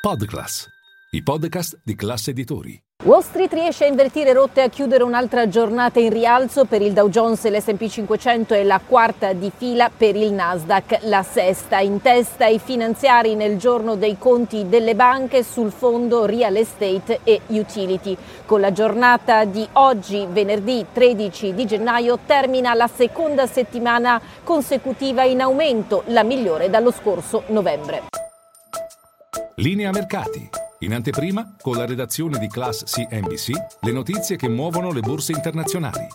Podclass, i podcast di classe editori. Wall Street riesce a invertire rotte e a chiudere un'altra giornata in rialzo per il Dow Jones e l'S&P 500 e la quarta di fila per il Nasdaq, la sesta. In testa i finanziari nel giorno dei conti delle banche sul fondo real estate e utility. Con la giornata di oggi, venerdì 13 di gennaio, termina la seconda settimana consecutiva in aumento, la migliore dallo scorso novembre. Linea mercati. In anteprima, con la redazione di Class CNBC, le notizie che muovono le borse internazionali.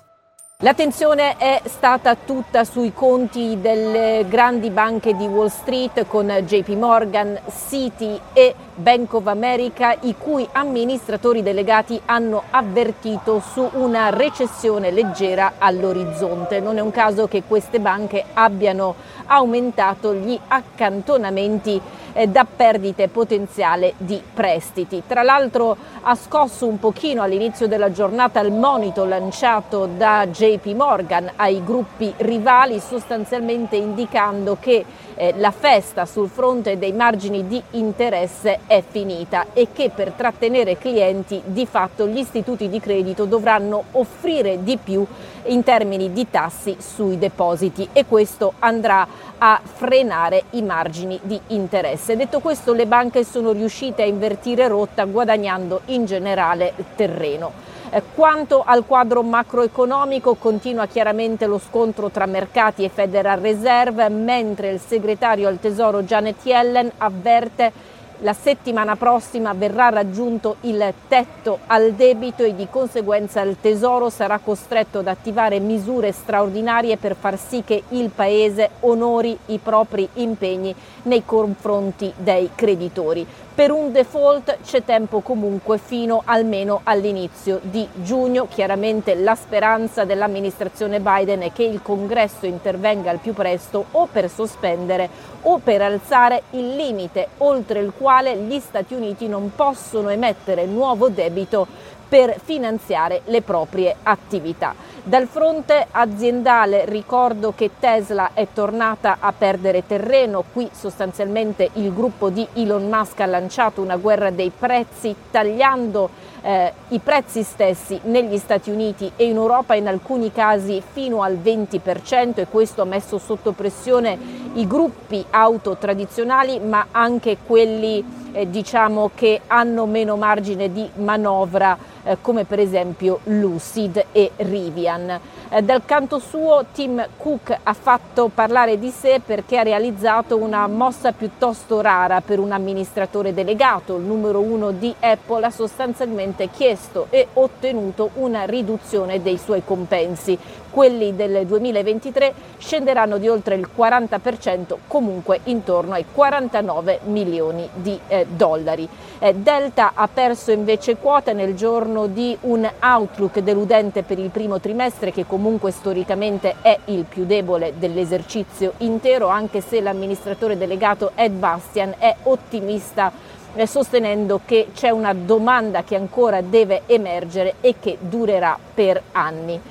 L'attenzione è stata tutta sui conti delle grandi banche di Wall Street con JP Morgan, Citi e Bank of America, i cui amministratori delegati hanno avvertito su una recessione leggera all'orizzonte. Non è un caso che queste banche abbiano aumentato gli accantonamenti eh, da perdite potenziale di prestiti. Tra l'altro ha scosso un pochino all'inizio della giornata il monito lanciato da JP Morgan ai gruppi rivali, sostanzialmente indicando che eh, la festa sul fronte dei margini di interesse è finita e che per trattenere clienti di fatto gli istituti di credito dovranno offrire di più in termini di tassi sui depositi e questo andrà a frenare i margini di interesse. Detto questo, le banche sono riuscite a invertire rotta guadagnando in generale terreno. Eh, quanto al quadro macroeconomico continua chiaramente lo scontro tra mercati e Federal Reserve, mentre il segretario al Tesoro Janet Yellen avverte la settimana prossima verrà raggiunto il tetto al debito e di conseguenza il Tesoro sarà costretto ad attivare misure straordinarie per far sì che il Paese onori i propri impegni nei confronti dei creditori. Per un default c'è tempo comunque fino almeno all'inizio di giugno. Chiaramente la speranza dell'amministrazione Biden è che il congresso intervenga al più presto o per sospendere o per alzare il limite oltre il quale gli Stati Uniti non possono emettere nuovo debito per finanziare le proprie attività. Dal fronte aziendale ricordo che Tesla è tornata a perdere terreno, qui sostanzialmente il gruppo di Elon Musk ha lanciato una guerra dei prezzi tagliando eh, i prezzi stessi negli Stati Uniti e in Europa in alcuni casi fino al 20% e questo ha messo sotto pressione i gruppi auto tradizionali ma anche quelli eh, diciamo che hanno meno margine di manovra eh, come per esempio Lucid e Rivian. Eh, dal canto suo Tim Cook ha fatto parlare di sé perché ha realizzato una mossa piuttosto rara per un amministratore delegato, il numero uno di Apple ha sostanzialmente chiesto e ottenuto una riduzione dei suoi compensi. Quelli del 2023 scenderanno di oltre il 40%, comunque intorno ai 49 milioni di eh, dollari. Eh, Delta ha perso invece quota nel giorno di un outlook deludente per il primo trimestre che comunque storicamente è il più debole dell'esercizio intero, anche se l'amministratore delegato Ed Bastian è ottimista eh, sostenendo che c'è una domanda che ancora deve emergere e che durerà per anni.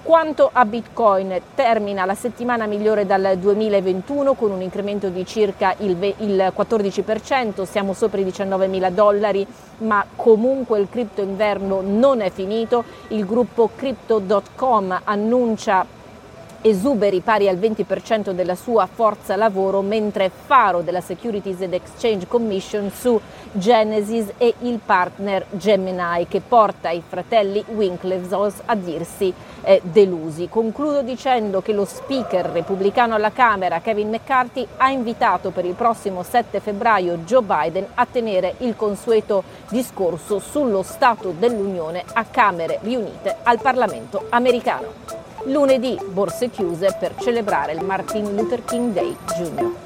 Quanto a Bitcoin, termina la settimana migliore dal 2021 con un incremento di circa il, il 14%, siamo sopra i 19 mila dollari, ma comunque il cripto inverno non è finito. Il gruppo Crypto.com annuncia esuberi pari al 20% della sua forza lavoro, mentre Faro della Securities and Exchange Commission su Genesis e il partner Gemini che porta i fratelli Winklevoss a dirsi eh, delusi. Concludo dicendo che lo speaker repubblicano alla Camera Kevin McCarthy ha invitato per il prossimo 7 febbraio Joe Biden a tenere il consueto discorso sullo Stato dell'Unione a Camere riunite al Parlamento americano. Lunedì borse chiuse per celebrare il Martin Luther King Day Jr.